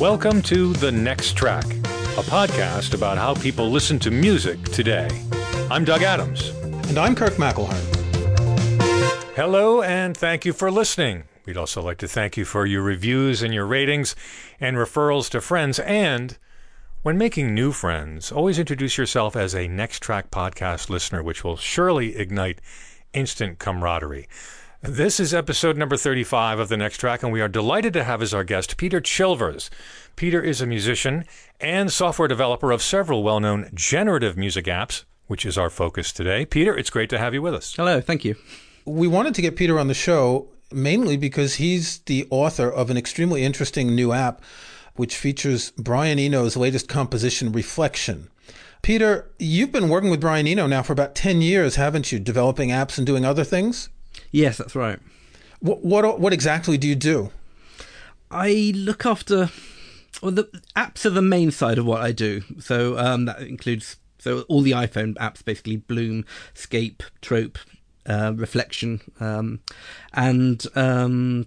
Welcome to The Next Track, a podcast about how people listen to music today. I'm Doug Adams. And I'm Kirk McElhearn. Hello, and thank you for listening. We'd also like to thank you for your reviews and your ratings and referrals to friends. And when making new friends, always introduce yourself as a Next Track podcast listener, which will surely ignite instant camaraderie. This is episode number 35 of The Next Track, and we are delighted to have as our guest Peter Chilvers. Peter is a musician and software developer of several well known generative music apps, which is our focus today. Peter, it's great to have you with us. Hello, thank you. We wanted to get Peter on the show mainly because he's the author of an extremely interesting new app which features Brian Eno's latest composition, Reflection. Peter, you've been working with Brian Eno now for about 10 years, haven't you? Developing apps and doing other things? Yes, that's right. What what, what exactly do you do? I look after. Well, the apps are the main side of what I do. So um, that includes so all the iPhone apps, basically Bloom, Scape, Trope, uh, Reflection, um, and um,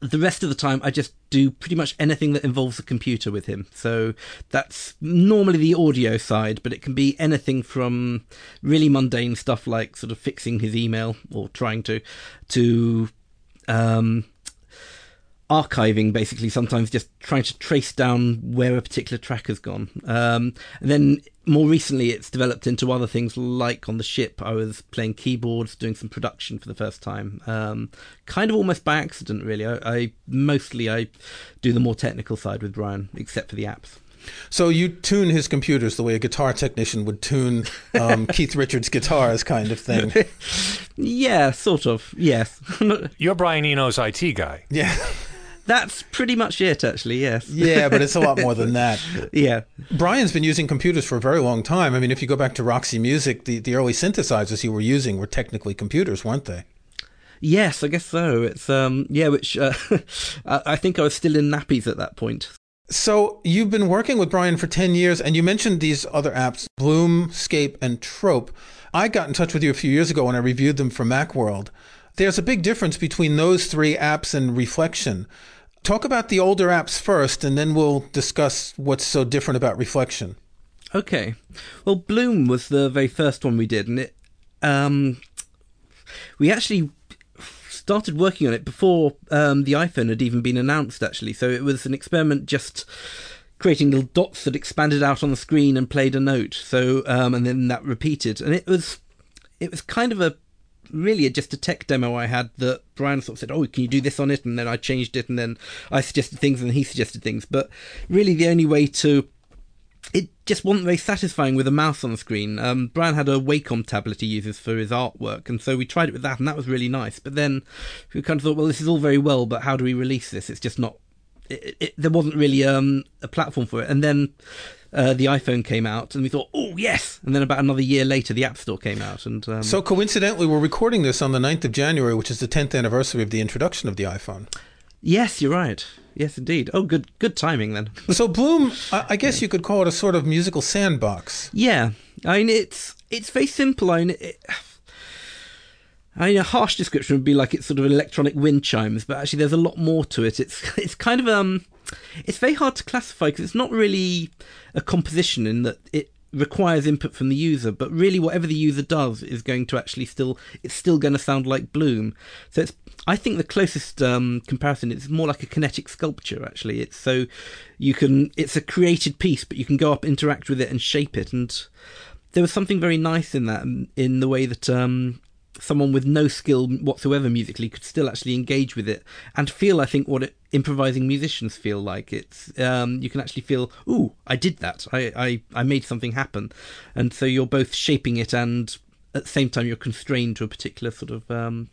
the rest of the time I just do pretty much anything that involves a computer with him. So that's normally the audio side, but it can be anything from really mundane stuff like sort of fixing his email or trying to to um, archiving basically sometimes just trying to trace down where a particular track has gone um, and then more recently it's developed into other things like on the ship i was playing keyboards doing some production for the first time um, kind of almost by accident really I, I mostly i do the more technical side with brian except for the apps so you tune his computers the way a guitar technician would tune um, Keith Richards guitars, kind of thing. yeah, sort of. Yes. You're Brian Eno's IT guy. Yeah. That's pretty much it, actually, yes. yeah, but it's a lot more than that. yeah. Brian's been using computers for a very long time. I mean, if you go back to Roxy Music, the, the early synthesizers you were using were technically computers, weren't they? Yes, I guess so. It's um yeah, which uh, I think I was still in nappies at that point. So you've been working with Brian for 10 years and you mentioned these other apps, Bloom, Scape, and Trope. I got in touch with you a few years ago when I reviewed them for Macworld. There's a big difference between those three apps and Reflection. Talk about the older apps first, and then we'll discuss what's so different about Reflection. Okay. Well, Bloom was the very first one we did, and it um, we actually started working on it before um, the iPhone had even been announced. Actually, so it was an experiment just creating little dots that expanded out on the screen and played a note. So um, and then that repeated, and it was it was kind of a really just a tech demo I had that Brian sort of said, "Oh, can you do this on it?" And then I changed it, and then I suggested things, and he suggested things. But really, the only way to it just wasn't very satisfying with a mouse on the screen. Um, Brian had a Wacom tablet he uses for his artwork, and so we tried it with that, and that was really nice. But then we kind of thought, well, this is all very well, but how do we release this? It's just not. It, it, there wasn't really um, a platform for it, and then uh, the iPhone came out, and we thought, oh yes! And then about another year later, the App Store came out, and um, so coincidentally, we're recording this on the 9th of January, which is the 10th anniversary of the introduction of the iPhone. Yes, you're right. Yes, indeed. Oh, good, good timing then. so Bloom, I, I guess you could call it a sort of musical sandbox. Yeah, I mean it's it's very simple. I mean, it, I mean, a harsh description would be like it's sort of electronic wind chimes, but actually, there's a lot more to it. It's it's kind of um it's very hard to classify because it's not really a composition in that it requires input from the user, but really whatever the user does is going to actually still it's still going to sound like Bloom. So it's I think the closest um, comparison is more like a kinetic sculpture. Actually, it's so you can it's a created piece, but you can go up, interact with it, and shape it. And there was something very nice in that, in the way that um, someone with no skill whatsoever musically could still actually engage with it and feel, I think, what it, improvising musicians feel like. It's um, you can actually feel, ooh, I did that. I, I I made something happen, and so you're both shaping it and at the same time you're constrained to a particular sort of um,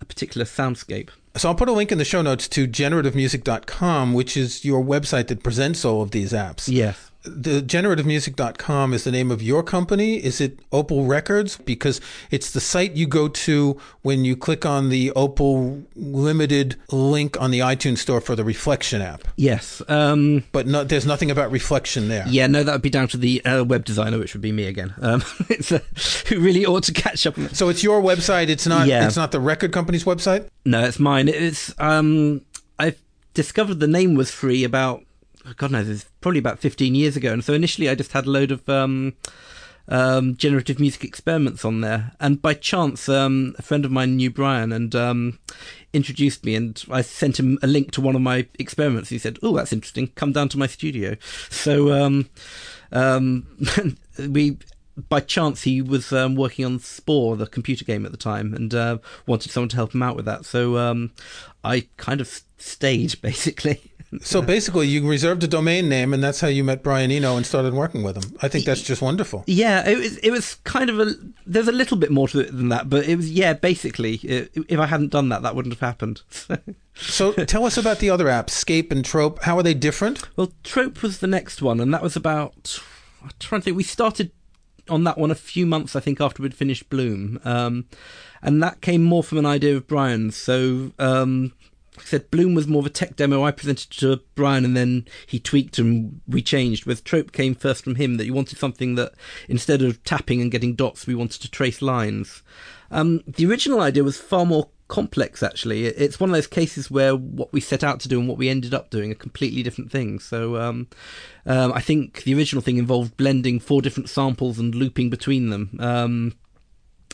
a particular soundscape. So I'll put a link in the show notes to generativemusic.com, which is your website that presents all of these apps. Yes the generativemusic.com is the name of your company. Is it Opal Records? Because it's the site you go to when you click on the Opal Limited link on the iTunes store for the Reflection app. Yes. Um, but no, there's nothing about Reflection there. Yeah, no, that would be down to the uh, web designer, which would be me again. Um, a, who really ought to catch up. So it's your website. It's not. Yeah. It's not the record company's website. No, it's mine. It's um, I've discovered the name was free about God knows, it's probably about 15 years ago. And so initially I just had a load of um, um, generative music experiments on there. And by chance, um, a friend of mine knew Brian and um, introduced me. And I sent him a link to one of my experiments. He said, Oh, that's interesting. Come down to my studio. So um, um, we by chance he was working on Spore, the computer game at the time, and uh, wanted someone to help him out with that. So I kind of stayed basically. So basically, you reserved a domain name, and that's how you met Brian Eno and started working with him. I think that's just wonderful. Yeah, it was. It was kind of a. There's a little bit more to it than that, but it was. Yeah, basically, it, if I hadn't done that, that wouldn't have happened. so tell us about the other apps, Scape and Trope. How are they different? Well, Trope was the next one, and that was about. I'm trying to think. We started on that one a few months, I think, after we'd finished Bloom, um, and that came more from an idea of Brian's. So. Um, said, Bloom was more of a tech demo. I presented to Brian, and then he tweaked and we changed. With Trope came first from him that he wanted something that instead of tapping and getting dots, we wanted to trace lines. Um, the original idea was far more complex. Actually, it's one of those cases where what we set out to do and what we ended up doing are completely different things. So um, um, I think the original thing involved blending four different samples and looping between them. Um,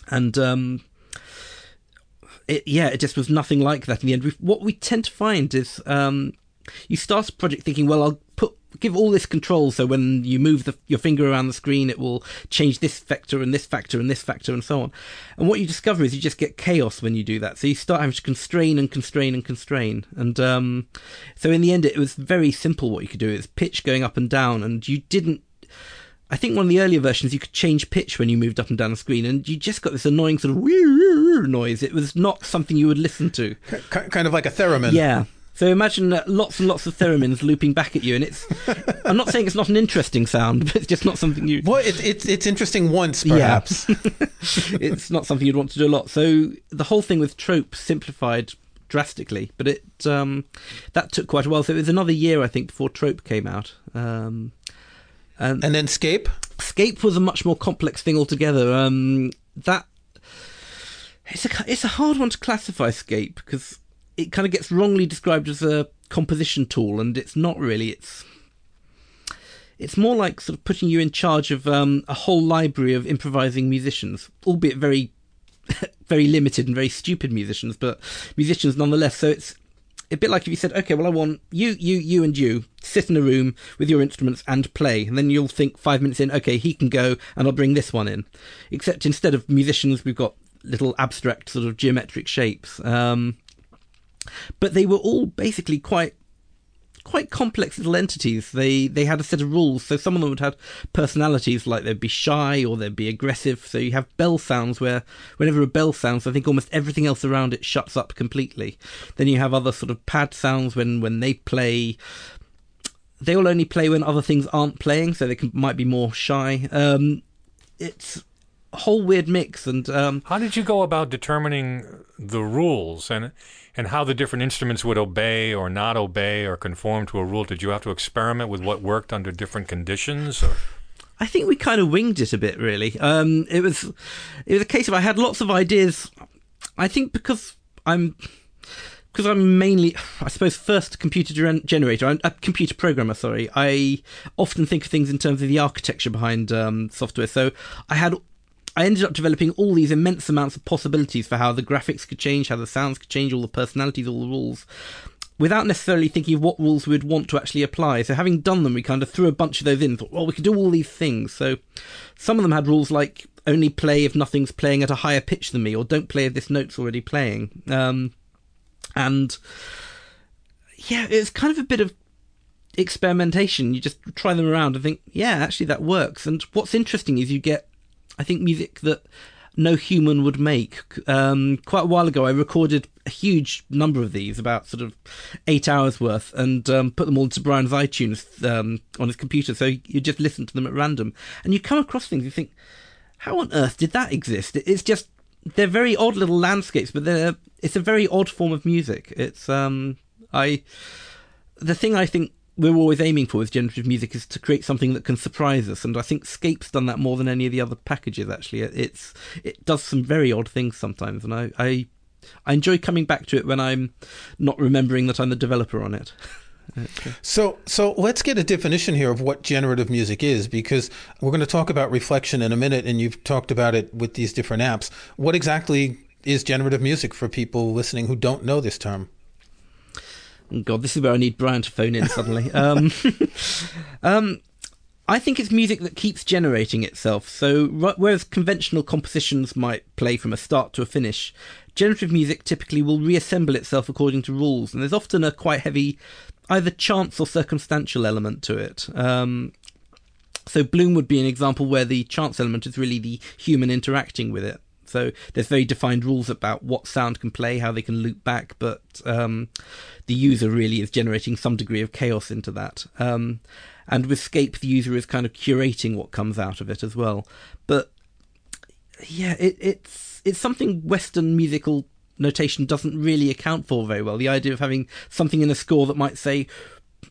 and um, it, yeah, it just was nothing like that in the end. We've, what we tend to find is um, you start a project thinking, well, I'll put give all this control so when you move the, your finger around the screen, it will change this vector and this factor and this factor and so on. And what you discover is you just get chaos when you do that. So you start having to constrain and constrain and constrain. And um, so in the end, it was very simple what you could do. It's pitch going up and down, and you didn't I think one of the earlier versions you could change pitch when you moved up and down the screen, and you just got this annoying sort of noise. It was not something you would listen to. kind of like a theremin. Yeah. So imagine uh, lots and lots of theremins looping back at you, and it's. I'm not saying it's not an interesting sound, but it's just not something you. Well, it, it's it's interesting once, perhaps. Yeah. it's not something you'd want to do a lot. So the whole thing with trope simplified drastically, but it um, that took quite a while. So it was another year, I think, before trope came out. Um, and, and then Scape? Scape was a much more complex thing altogether. Um, that it's a it's a hard one to classify Scape because it kind of gets wrongly described as a composition tool, and it's not really. It's it's more like sort of putting you in charge of um, a whole library of improvising musicians, albeit very very limited and very stupid musicians, but musicians nonetheless. So it's a bit like if you said, okay, well, I want you, you, you, and you sit in a room with your instruments and play, and then you'll think five minutes in, okay, he can go, and I'll bring this one in. Except instead of musicians, we've got little abstract sort of geometric shapes. Um, but they were all basically quite quite complex little entities. They they had a set of rules. So some of them would have personalities, like they'd be shy or they'd be aggressive. So you have bell sounds where whenever a bell sounds, I think almost everything else around it shuts up completely. Then you have other sort of pad sounds when when they play. They will only play when other things aren't playing, so they can, might be more shy. Um, it's a whole weird mix. And um, how did you go about determining the rules and and how the different instruments would obey or not obey or conform to a rule? Did you have to experiment with what worked under different conditions? Or? I think we kind of winged it a bit, really. Um, it was it was a case of I had lots of ideas. I think because I'm because I'm mainly, I suppose, first computer generator, I'm a computer programmer. Sorry, I often think of things in terms of the architecture behind um, software. So I had I ended up developing all these immense amounts of possibilities for how the graphics could change, how the sounds could change, all the personalities, all the rules, without necessarily thinking of what rules we'd want to actually apply. So having done them, we kind of threw a bunch of those in. Thought, well, we could do all these things. So some of them had rules like only play if nothing's playing at a higher pitch than me, or don't play if this note's already playing. Um, and yeah, it's kind of a bit of experimentation. You just try them around and think, yeah, actually that works. And what's interesting is you get I think music that no human would make. Um, quite a while ago, I recorded a huge number of these, about sort of eight hours worth, and um, put them all into Brian's iTunes um, on his computer. So you just listen to them at random, and you come across things. You think, how on earth did that exist? It's just they're very odd little landscapes, but they're it's a very odd form of music. It's um I the thing I think we're always aiming for with generative music is to create something that can surprise us, and I think Scape's done that more than any of the other packages. Actually, it's it does some very odd things sometimes, and I, I I enjoy coming back to it when I'm not remembering that I'm the developer on it. Uh, so, so let's get a definition here of what generative music is, because we're going to talk about reflection in a minute, and you've talked about it with these different apps. What exactly is generative music for people listening who don't know this term? Oh, God, this is where I need Brian to phone in suddenly. um, um, I think it's music that keeps generating itself. So, whereas conventional compositions might play from a start to a finish, generative music typically will reassemble itself according to rules, and there's often a quite heavy either chance or circumstantial element to it. Um, so Bloom would be an example where the chance element is really the human interacting with it. So there's very defined rules about what sound can play, how they can loop back, but um, the user really is generating some degree of chaos into that. Um, and with Scape, the user is kind of curating what comes out of it as well. But yeah, it, it's it's something Western musical notation doesn't really account for very well. The idea of having something in a score that might say,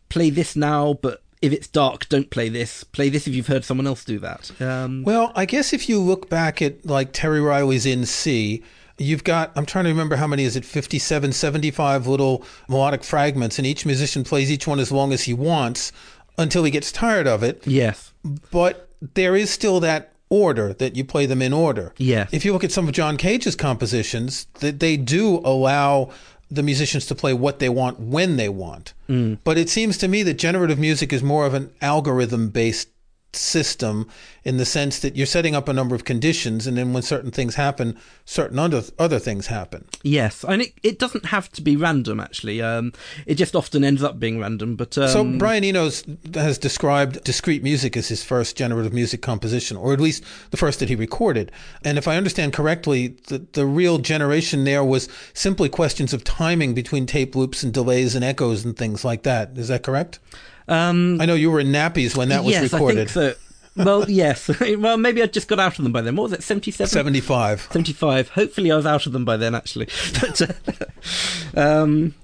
play this now, but if it's dark, don't play this. Play this if you've heard someone else do that. Um, well, I guess if you look back at like Terry Riley's In C, you've got, I'm trying to remember how many is it, 57, 75 little melodic fragments, and each musician plays each one as long as he wants until he gets tired of it. Yes. But there is still that order that you play them in order. Yeah. If you look at some of John Cage's compositions, that they do allow the musicians to play what they want when they want. Mm. But it seems to me that generative music is more of an algorithm based system in the sense that you're setting up a number of conditions and then when certain things happen certain other other things happen. Yes and it, it doesn't have to be random actually. Um, it just often ends up being random but um, so brian eno's has described Discreet Music as his first generative music composition or at least the first that he recorded. And if i understand correctly the, the real generation there was simply questions of timing between tape loops and delays and echoes and things like that. Is that correct um, I know you were in nappies when that was yes, recorded. I think so. Well, yes. well, maybe I just got out of them by then. What was it, 77? 75. 75. Hopefully I was out of them by then, actually. But, uh, um,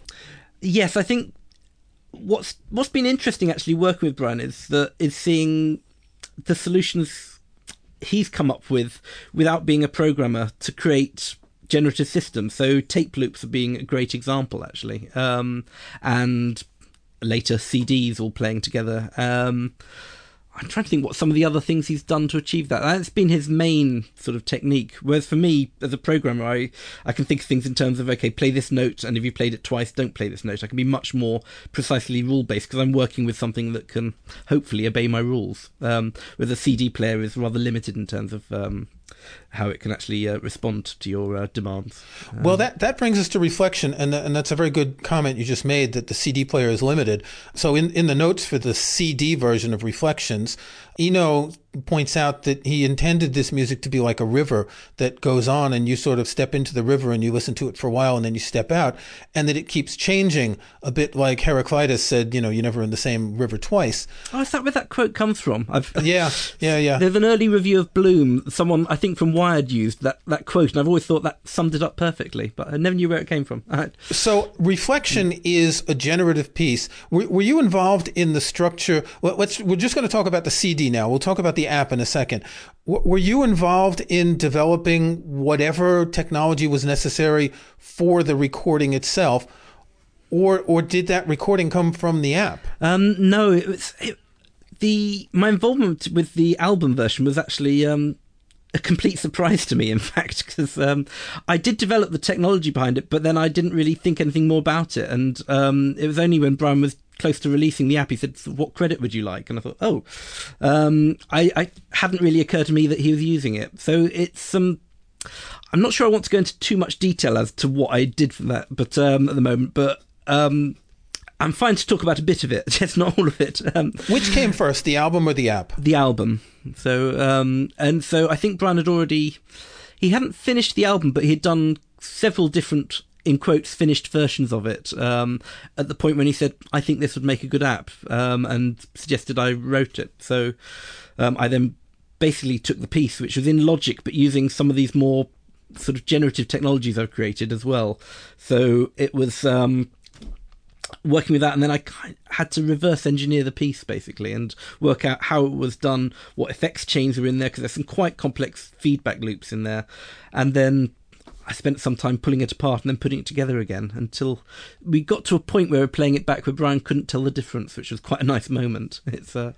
yes, I think what's what's been interesting actually working with Brian is that is seeing the solutions he's come up with without being a programmer to create generative systems. So tape loops are being a great example, actually, um, and later CDs all playing together. Um, I'm trying to think what some of the other things he's done to achieve that. That's been his main sort of technique. Whereas for me, as a programmer, I, I can think of things in terms of, okay, play this note, and if you played it twice, don't play this note. I can be much more precisely rule based because I'm working with something that can hopefully obey my rules. Um, whereas a CD player is rather limited in terms of um, how it can actually uh, respond to your uh, demands. Um, well, that that brings us to reflection, and and that's a very good comment you just made that the CD player is limited. So in in the notes for the CD version of Reflections, Eno points out that he intended this music to be like a river that goes on and you sort of step into the river and you listen to it for a while and then you step out and that it keeps changing a bit like Heraclitus said, you know, you're never in the same river twice. Oh, is that where that quote comes from? I've, yeah, yeah, yeah. There's an early review of Bloom, someone I think from Wired used that, that quote and I've always thought that summed it up perfectly, but I never knew where it came from. So reflection is a generative piece. Were, were you involved in the structure? Well, let's, we're just going to talk about the CD now. We'll talk about the app in a second. W- were you involved in developing whatever technology was necessary for the recording itself, or or did that recording come from the app? Um, no, it was it, the my involvement with the album version was actually um, a complete surprise to me, in fact, because um, I did develop the technology behind it, but then I didn't really think anything more about it. And um, it was only when Brian was close to releasing the app, he said, "What credit would you like?" And I thought, "Oh, um, I, I, hadn't really occurred to me that he was using it." So it's some. Um, I'm not sure I want to go into too much detail as to what I did for that, but um, at the moment, but um, I'm fine to talk about a bit of it, just not all of it. Um, Which came first, the album or the app? The album. So, um, and so I think Brian had already, he hadn't finished the album, but he had done several different in quotes finished versions of it um, at the point when he said I think this would make a good app um, and suggested I wrote it. So um, I then basically took the piece which was in Logic but using some of these more sort of generative technologies I've created as well. So it was um, working with that, and then I had to reverse engineer the piece basically and work out how it was done, what effects chains were in there because there's some quite complex feedback loops in there, and then I spent some time pulling it apart and then putting it together again until we got to a point where we were playing it back where Brian couldn't tell the difference, which was quite a nice moment. It's uh,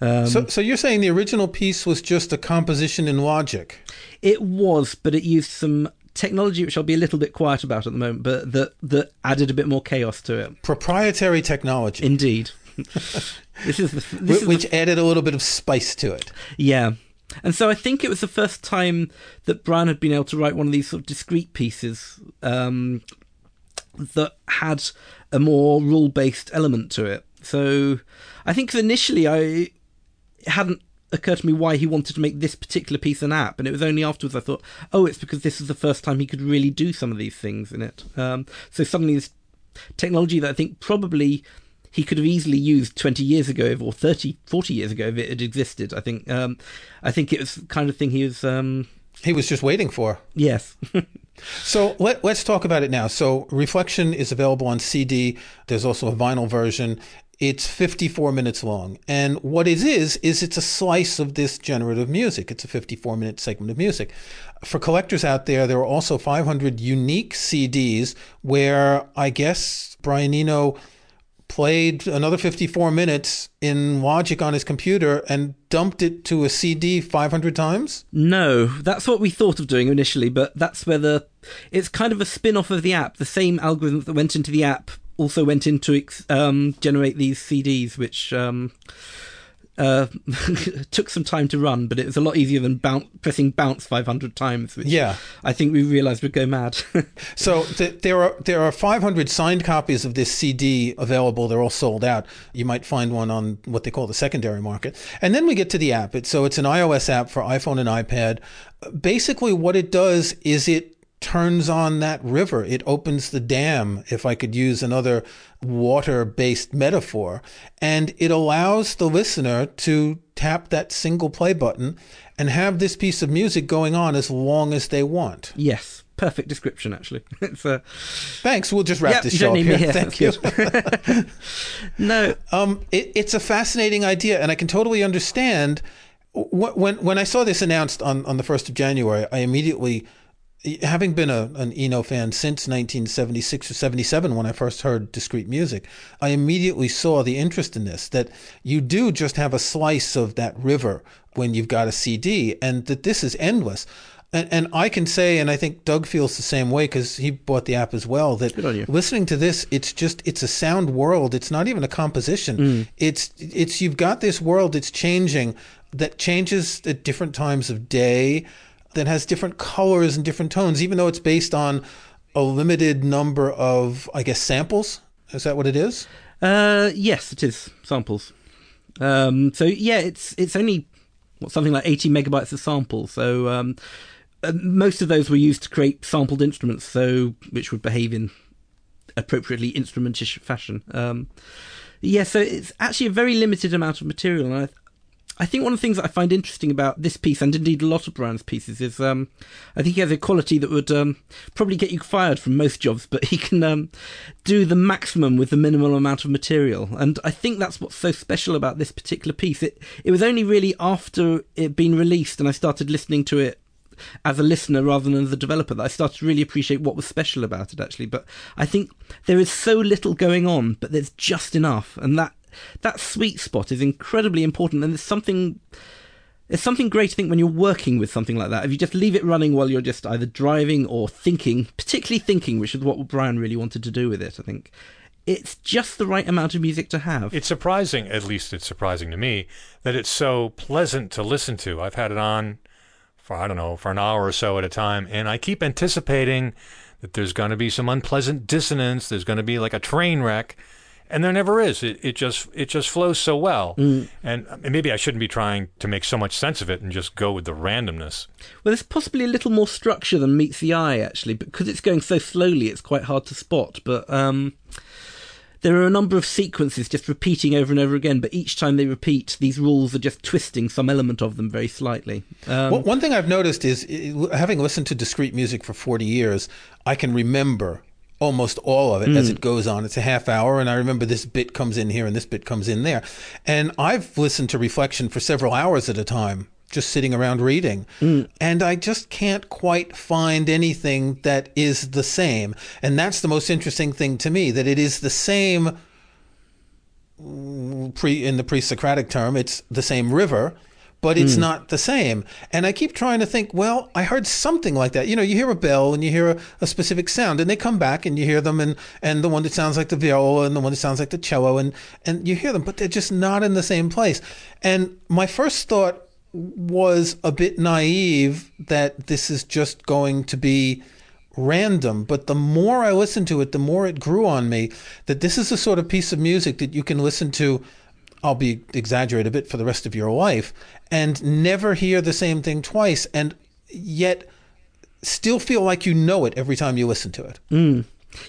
um, so, so you're saying the original piece was just a composition in Logic? It was, but it used some technology which I'll be a little bit quiet about at the moment, but that that added a bit more chaos to it. Proprietary technology. Indeed. this is the, this which is the, added a little bit of spice to it. Yeah. And so I think it was the first time that Brian had been able to write one of these sort of discrete pieces um, that had a more rule based element to it. So I think initially I hadn't occurred to me why he wanted to make this particular piece an app, and it was only afterwards I thought, oh, it's because this is the first time he could really do some of these things in it. Um, so suddenly this technology that I think probably he could have easily used 20 years ago or 30 40 years ago if it had existed i think um, i think it was the kind of thing he was um, he was just waiting for. Yes. So let, us talk about it now. So reflection is available on cd there's also a vinyl version it's 54 minutes long and what it is is it's a slice of this generative music it's a 54 minute segment of music for collectors out there there are also 500 unique cds where i guess brian eno played another 54 minutes in Logic on his computer and dumped it to a CD 500 times? No, that's what we thought of doing initially, but that's where the. It's kind of a spin off of the app. The same algorithms that went into the app also went into um, generate these CDs, which. Um, uh, took some time to run, but it was a lot easier than bounce, pressing bounce 500 times. Which yeah, I think we realised we'd go mad. so th- there are there are 500 signed copies of this CD available. They're all sold out. You might find one on what they call the secondary market. And then we get to the app. It, so it's an iOS app for iPhone and iPad. Basically, what it does is it turns on that river. It opens the dam, if I could use another water based metaphor. And it allows the listener to tap that single play button and have this piece of music going on as long as they want. Yes. Perfect description, actually. it's a... Thanks. We'll just wrap yep, this show up here. here. Thank That's you. no, um, it, it's a fascinating idea, and I can totally understand. When when I saw this announced on, on the first of January, I immediately having been a, an Eno fan since 1976 or 77 when I first heard Discreet Music, I immediately saw the interest in this that you do just have a slice of that river when you've got a CD and that this is endless. And, and I can say, and I think Doug feels the same way because he bought the app as well. That listening to this, it's just it's a sound world. It's not even a composition. Mm. It's it's you've got this world. It's changing that changes at different times of day that has different colors and different tones, even though it's based on a limited number of, I guess, samples. Is that what it is? Uh, yes, it is samples. Um, so yeah, it's it's only what something like eighty megabytes of samples. So um, uh, most of those were used to create sampled instruments, so which would behave in appropriately instrumentish fashion. Um, yeah, so it's actually a very limited amount of material, and I, think one of the things that I find interesting about this piece, and indeed a lot of Brian's pieces, is um, I think he has a quality that would um, probably get you fired from most jobs, but he can um, do the maximum with the minimal amount of material. And I think that's what's so special about this particular piece. It it was only really after it been released and I started listening to it as a listener rather than as a developer that I started to really appreciate what was special about it actually. But I think there is so little going on, but there's just enough, and that that sweet spot is incredibly important, and there's something. It's something great, I think, when you're working with something like that. If you just leave it running while you're just either driving or thinking, particularly thinking, which is what Brian really wanted to do with it, I think. It's just the right amount of music to have. It's surprising, at least it's surprising to me, that it's so pleasant to listen to. I've had it on for, I don't know, for an hour or so at a time, and I keep anticipating that there's going to be some unpleasant dissonance, there's going to be like a train wreck and there never is. It, it just it just flows so well, mm. and, and, maybe I shouldn't be trying to make so much sense of it and just go with the randomness. Well, there's possibly a little more structure than meets the eye, actually, because it's going so slowly. It's quite hard to spot, but. Um, there are a number of sequences just repeating over and over again, but each time they repeat, these rules are just twisting some element of them very slightly. Um, well, one thing I've noticed is, having listened to Discreet Music for 40 years, I can remember almost all of it mm. as it goes on. It's a half hour, and I remember this bit comes in here and this bit comes in there. And I've listened to Reflection for several hours at a time just sitting around reading. And I just can't quite find anything that is the same. And that's the most interesting thing to me that it is the same pre in the pre-Socratic term, it's the same river, but it's hmm. not the same. And I keep trying to think, well, I heard something like that. You know, you hear a bell and you hear a, a specific sound, and they come back and you hear them, and and the one that sounds like the viola and the one that sounds like the cello, and and you hear them, but they're just not in the same place. And my first thought was a bit naive that this is just going to be random, but the more I listened to it, the more it grew on me that this is the sort of piece of music that you can listen to. I'll be exaggerate a bit for the rest of your life and never hear the same thing twice, and yet still feel like you know it every time you listen to it.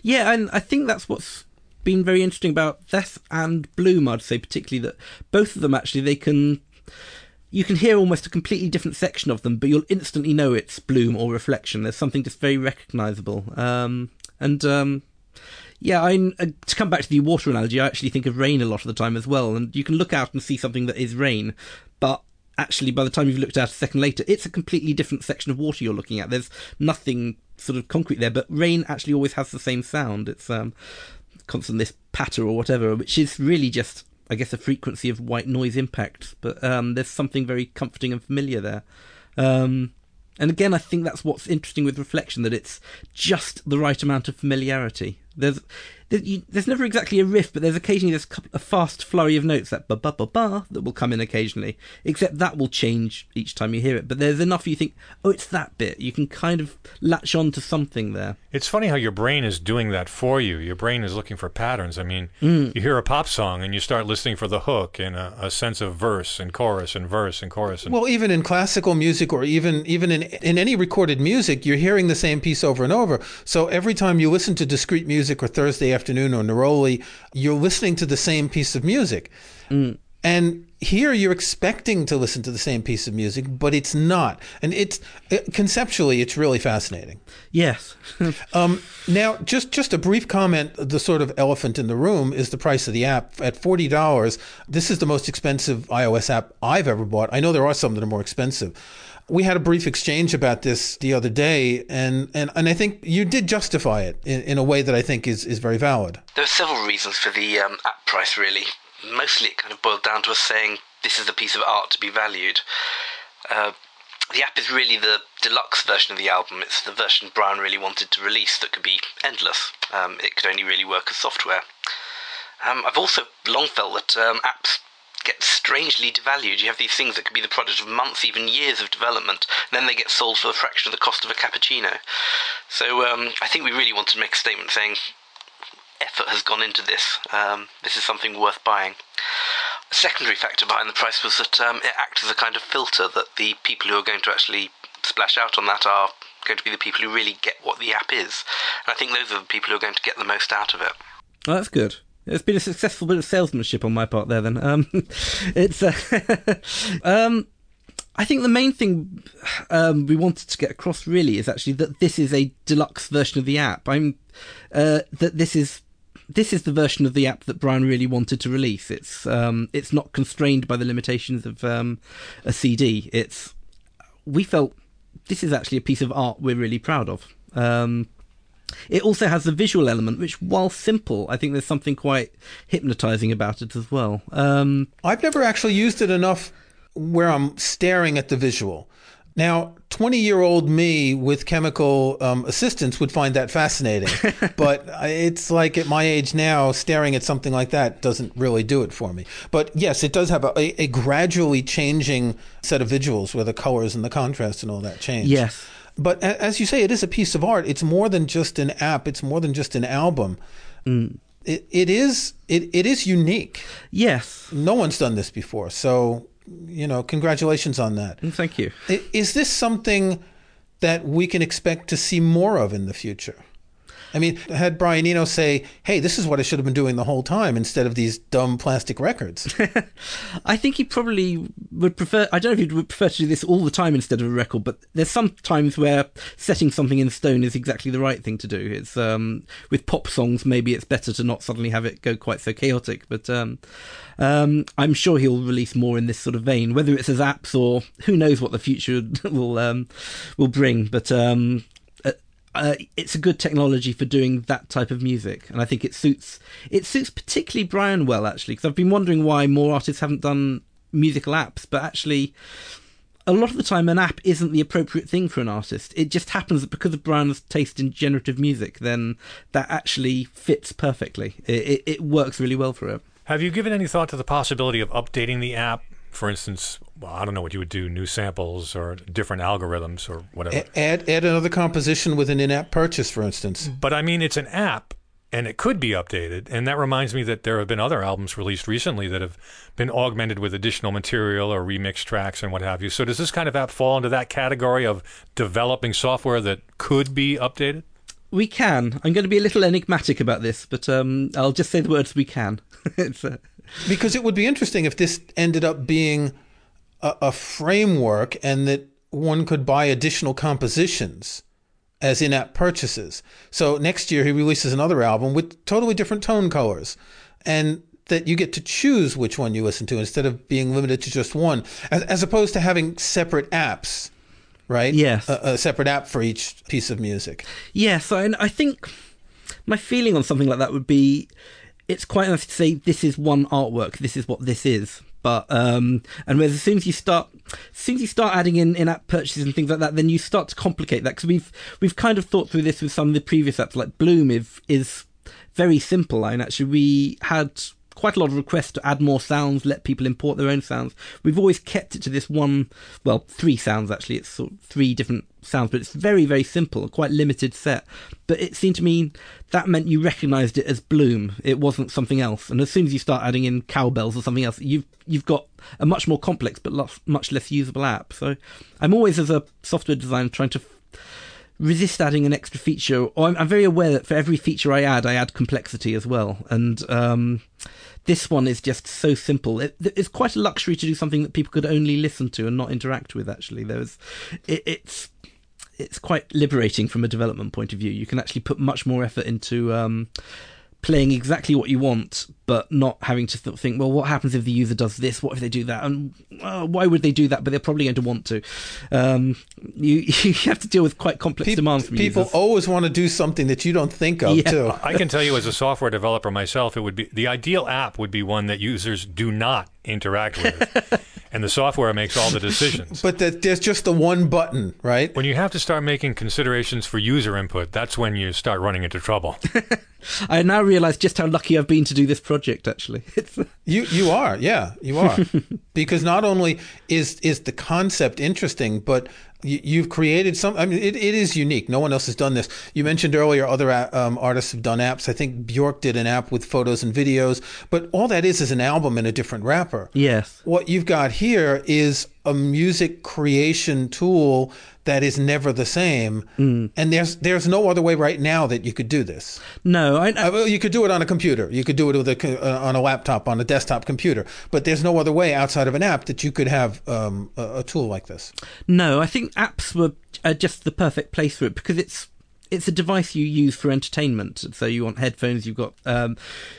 Yeah, and I think that's what's been very interesting about Death and Bloom. I'd say particularly that both of them actually they can you can hear almost a completely different section of them, but you'll instantly know it's Bloom or Reflection. There's something just very recognisable. Um, and um, yeah, I uh, to come back to the water analogy, I actually think of rain a lot of the time as well. And you can look out and see something that is rain, but actually by the time you've looked out a second later, it's a completely different section of water you're looking at. There's nothing sort of concrete there, but rain actually always has the same sound. It's um, constant this patter or whatever, which is really just, I guess, a frequency of white noise impacts. But um, there's something very comforting and familiar there. Um, and again, I think that's what's interesting with reflection that it's just the right amount of familiarity. There's there, you, there's never exactly a riff, but there's occasionally this a, couple, a fast flurry of notes that ba ba ba ba that will come in occasionally. Except that will change each time you hear it. But there's enough you think, oh, it's that bit. You can kind of latch on to something there. It's funny how your brain is doing that for you. Your brain is looking for patterns. I mean, mm. you hear a pop song and you start listening for the hook and a, a sense of verse and chorus and verse and chorus. And Well, even in classical music or even even in in any recorded music, you're hearing the same piece over and over. So every time you listen to Discreet Music or Thursday afternoon or Neroli, you're listening to the same piece of music. And here you're expecting to listen to the same piece of music, but it's not. And it's it, conceptually it's really fascinating. Yes. Um, now, just just a brief comment. The sort of elephant in the room is the price of the app at forty dollars. This is the most expensive iOS app I've ever bought. I know there are some that are more expensive. We had a brief exchange about this the other day, and, and, and I think you did justify it in, in a way that I think is, is very valid. There are several reasons for the um, app price, really. Mostly it kind of boiled down to us saying this is a piece of art to be valued. Uh, the app is really the deluxe version of the album. It's the version Brian really wanted to release that could be endless. Um, it could only really work as software. Um, I've also long felt that um, apps get strangely devalued. You have these things that could be the product of months, even years of development, and then they get sold for a fraction of the cost of a cappuccino. So um, I think we really want to make a statement saying effort has gone into this. Um, this is something worth buying. A secondary factor behind the price was that um, it acts as a kind of filter that the people who are going to actually splash out on that are going to be the people who really get what the app is. And I think those are the people who are going to get the most out of it. That's good. It's been a successful bit of salesmanship on my part there. Then um, it's uh, um, I think the main thing um, we wanted to get across really is actually that this is a deluxe version of the app. I'm uh, that this is this is the version of the app that Brian really wanted to release. It's um, it's not constrained by the limitations of um, a CD. It's we felt this is actually a piece of art we're really proud of. Um, it also has the visual element, which, while simple, I think there's something quite hypnotizing about it as well. Um, I've never actually used it enough where I'm staring at the visual. Now, 20 year old me with chemical um, assistance would find that fascinating. but it's like at my age now, staring at something like that doesn't really do it for me. But yes, it does have a, a, a gradually changing set of visuals where the colors and the contrast and all that change. yes. But as you say, it is a piece of art. It's more than just an app. It's more than just an album. It, it is it, it is unique. Yes. No one's done this before. So, you know, congratulations on that. Mm, Thank you. Is this something that we can expect to see more of in the future? I mean, had Brian Eno say, "Hey, this is what I should have been doing the whole time," instead of these dumb plastic records. I think he probably would prefer. I don't know if he would prefer to do this all the time instead of a record, but there's some times where setting something in stone is exactly the right thing to do. It's um, with pop songs, maybe it's better to not suddenly have it go quite so chaotic. But um, um, I'm sure he'll release more in this sort of vein, whether it's as apps or who knows what the future will um, will bring. But um, uh, it's a good technology for doing that type of music, and I think it suits it suits particularly Brian well actually. Because I've been wondering why more artists haven't done musical apps, but actually. A lot of the time, an app isn't the appropriate thing for an artist. It just happens that because of Brian's taste in generative music, then that actually fits perfectly. It, it, it works really well for him. Have you given any thought to the possibility of updating the app? For instance, well, I don't know what you would do, new samples or different algorithms or whatever. Add add another composition with an in-app purchase, for instance. But I mean, it's an app and it could be updated. And that reminds me that there have been other albums released recently that have been augmented with additional material or remixed tracks and what have you. So does this kind of app fall into that category of developing software that could be updated? We can. I'm going to be a little enigmatic about this, but um, I'll just say the words we can. it's. uh... Because it would be interesting if this ended up being a, a framework and that one could buy additional compositions as in-app purchases. So next year he releases another album with totally different tone colors, and that you get to choose which one you listen to instead of being limited to just one, as, as opposed to having separate apps, right? Yes, a, a, separate app for each piece of music. Yes, I, I think my feeling on something like that would be. It's quite nice to say this is one artwork. This is what this is. But um, and whereas as soon as you start, as soon as you start adding in in-app purchases and things like that, then you start to complicate that because we've we've kind of thought through this with some of the previous apps like Bloom is is very simple. And actually, we had quite a lot of requests to add more sounds, let people import their own sounds. We've always kept it to this one, well, three sounds actually. It's sort of three different sounds, but it's very, very simple, a quite limited set. But it seemed to me that meant you recognised it as Bloom. It wasn't something else. And as soon as you start adding in cowbells or something else, you've you've got a much more complex but much less usable app. So I'm always, as a software designer, trying to resist adding an extra feature. I'm, I'm, very aware that for every feature I add, I add complexity as well. And um, this one is just so simple. It, it's quite a luxury to do something that people could only listen to and not interact with. Actually, there's it, it's it's quite liberating from a development point of view. You can actually put much more effort into um, playing exactly what you want, but not having to th- think, well, what happens if the user does this? What if they do that? And uh, why would they do that? But they're probably going to want to. Um, you you have to deal with quite complex people, demands from people. Users. always want to do something that you don't think of, Yeah. too. I can tell you as a software developer myself, it would be the ideal app would be one that users do not interact with. and the software makes all the decisions. But that there's just the one button, right? When you have to start making considerations for user input, that's when you start running into trouble. I now realise just how lucky I've been to do this project. Actually, it's You you are, yeah, you are, because not only is is the concept interesting, but you, you've created some. I mean, it, it is unique. No one else has done this. You mentioned earlier other um, artists have done apps. I think Bjork did an app with photos and videos, but all that is is an album in a different wrapper. yes. What you've got here is a music creation tool that is never the same, Mm. and there's there's no other way right now that you could do this. No, I, Uh, you could do it on a computer. You could do it with a uh, on a laptop, on a desktop computer. But there's no other way outside of an app that you could have um, a, a tool like this. No, I think apps were are just the perfect place for it because it's it's a device you use for entertainment. So you want headphones, you've got um,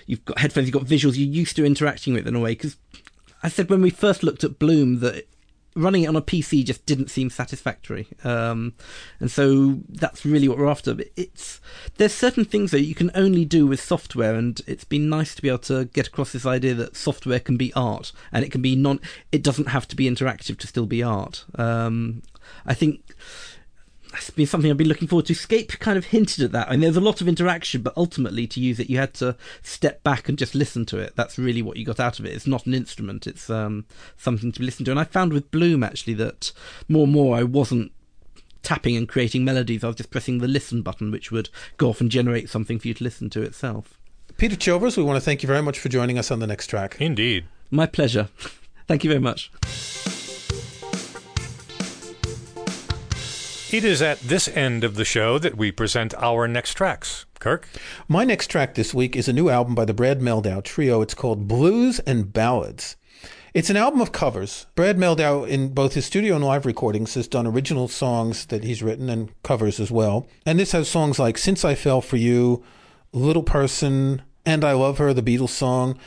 you've got headphones, you've got visuals. You're used to interacting with it in a way. Because I said when we first looked at Bloom that running it on a PC just didn't seem satisfactory, um, and so that's really what we're after. But it's there's certain things that you can only do with software, and it's been nice to be able to get across this idea that software can be art, and it can be non. It doesn't have to be interactive to still be art. Um, I think that's been something I've been looking forward to. Scape kind of hinted at that. I mean, there's a lot of interaction, but ultimately, to use it, you had to step back and just listen to it. That's really what you got out of it. It's not an instrument; it's um, something to listen to. And I found with Bloom actually that more and more I wasn't tapping and creating melodies. I was just pressing the listen button, which would go off and generate something for you to listen to itself. Peter Chilvers, we want to thank you very much for joining us on the next track. Indeed. My pleasure. Thank you very much. It is at this end of the show that we present our next tracks. Kirk? My next track this week is a new album by the Brad Mehldau Trio. It's called Blues and Ballads. It's an album of covers. Brad Mehldau, in both his studio and live recordings, has done original songs that he's written and covers as well. And this has songs like Since I Fell for You, Little Person, and I Love Her, the Beatles song.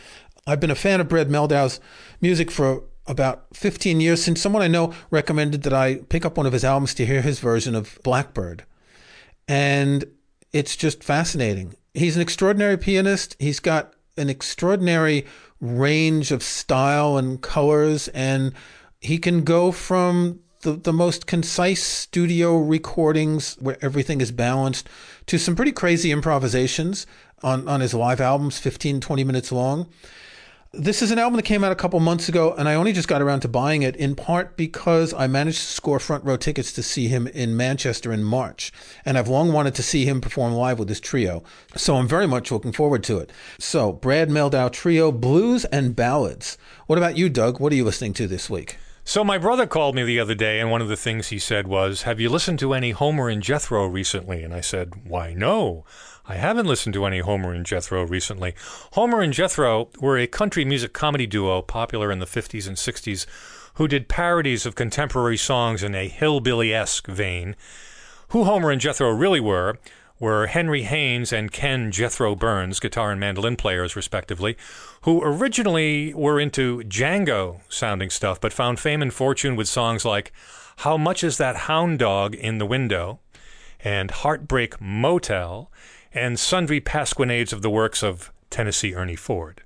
I've been a fan of Brad Mehldau's music for about 15 years since someone I know recommended that I pick up one of his albums to hear his version of Blackbird. And it's just fascinating. He's an extraordinary pianist. He's got an extraordinary range of style and colors, and he can go from the, the most concise studio recordings where everything is balanced to some pretty crazy improvisations on, on his live albums, 15, 20 minutes long. This is an album that came out a couple months ago, and I only just got around to buying it in part because I managed to score front row tickets to see him in Manchester in March. And I've long wanted to see him perform live with his trio. So I'm very much looking forward to it. So, Brad Mehldau Trio, Blues and Ballads. What about you, Doug? What are you listening to this week? So my brother called me the other day, and one of the things he said was, "Have you listened to any Homer and Jethro recently?" And I said, "Why, no." I haven't listened to any Homer and Jethro recently. Homer and Jethro were a country music comedy duo popular in the 50s and 60s who did parodies of contemporary songs in a hillbilly esque vein. Who Homer and Jethro really were were Henry Haynes and Ken Jethro Burns, guitar and mandolin players, respectively, who originally were into Django sounding stuff, but found fame and fortune with songs like How Much Is That Hound Dog in the Window and Heartbreak Motel and sundry pasquinades of the works of Tennessee Ernie Ford.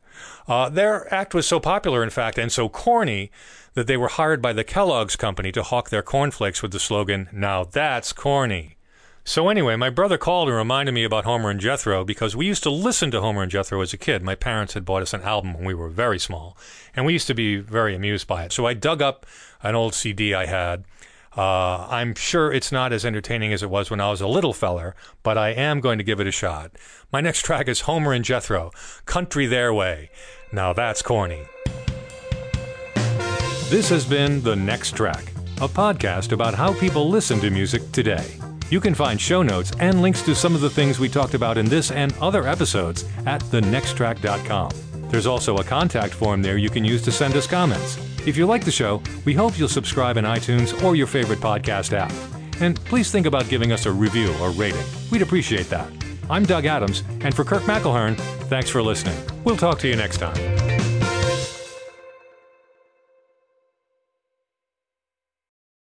Uh, their act was so popular, in fact, and so corny that they were hired by the Kellogg's company to hawk their cornflakes with the slogan, Now that's corny. So anyway, my brother called and reminded me about Homer and Jethro because we used to listen to Homer and Jethro as a kid. My parents had bought us an album when we were very small, and we used to be very amused by it. So I dug up an old CD I had uh, I'm sure it's not as entertaining as it was when I was a little feller, but I am going to give it a shot. My next track is Homer and Jethro, Country Their Way. Now that's corny. This has been The Next Track, a podcast about how people listen to music today. You can find show notes and links to some of the things we talked about in this and other episodes at thenexttrack.com. There's also a contact form there you can use to send us comments. If you like the show, we hope you'll subscribe in iTunes or your favorite podcast app. And please think about giving us a review or rating. We'd appreciate that. I'm Doug Adams, and for Kirk McElhearn, thanks for listening. We'll talk to you next time.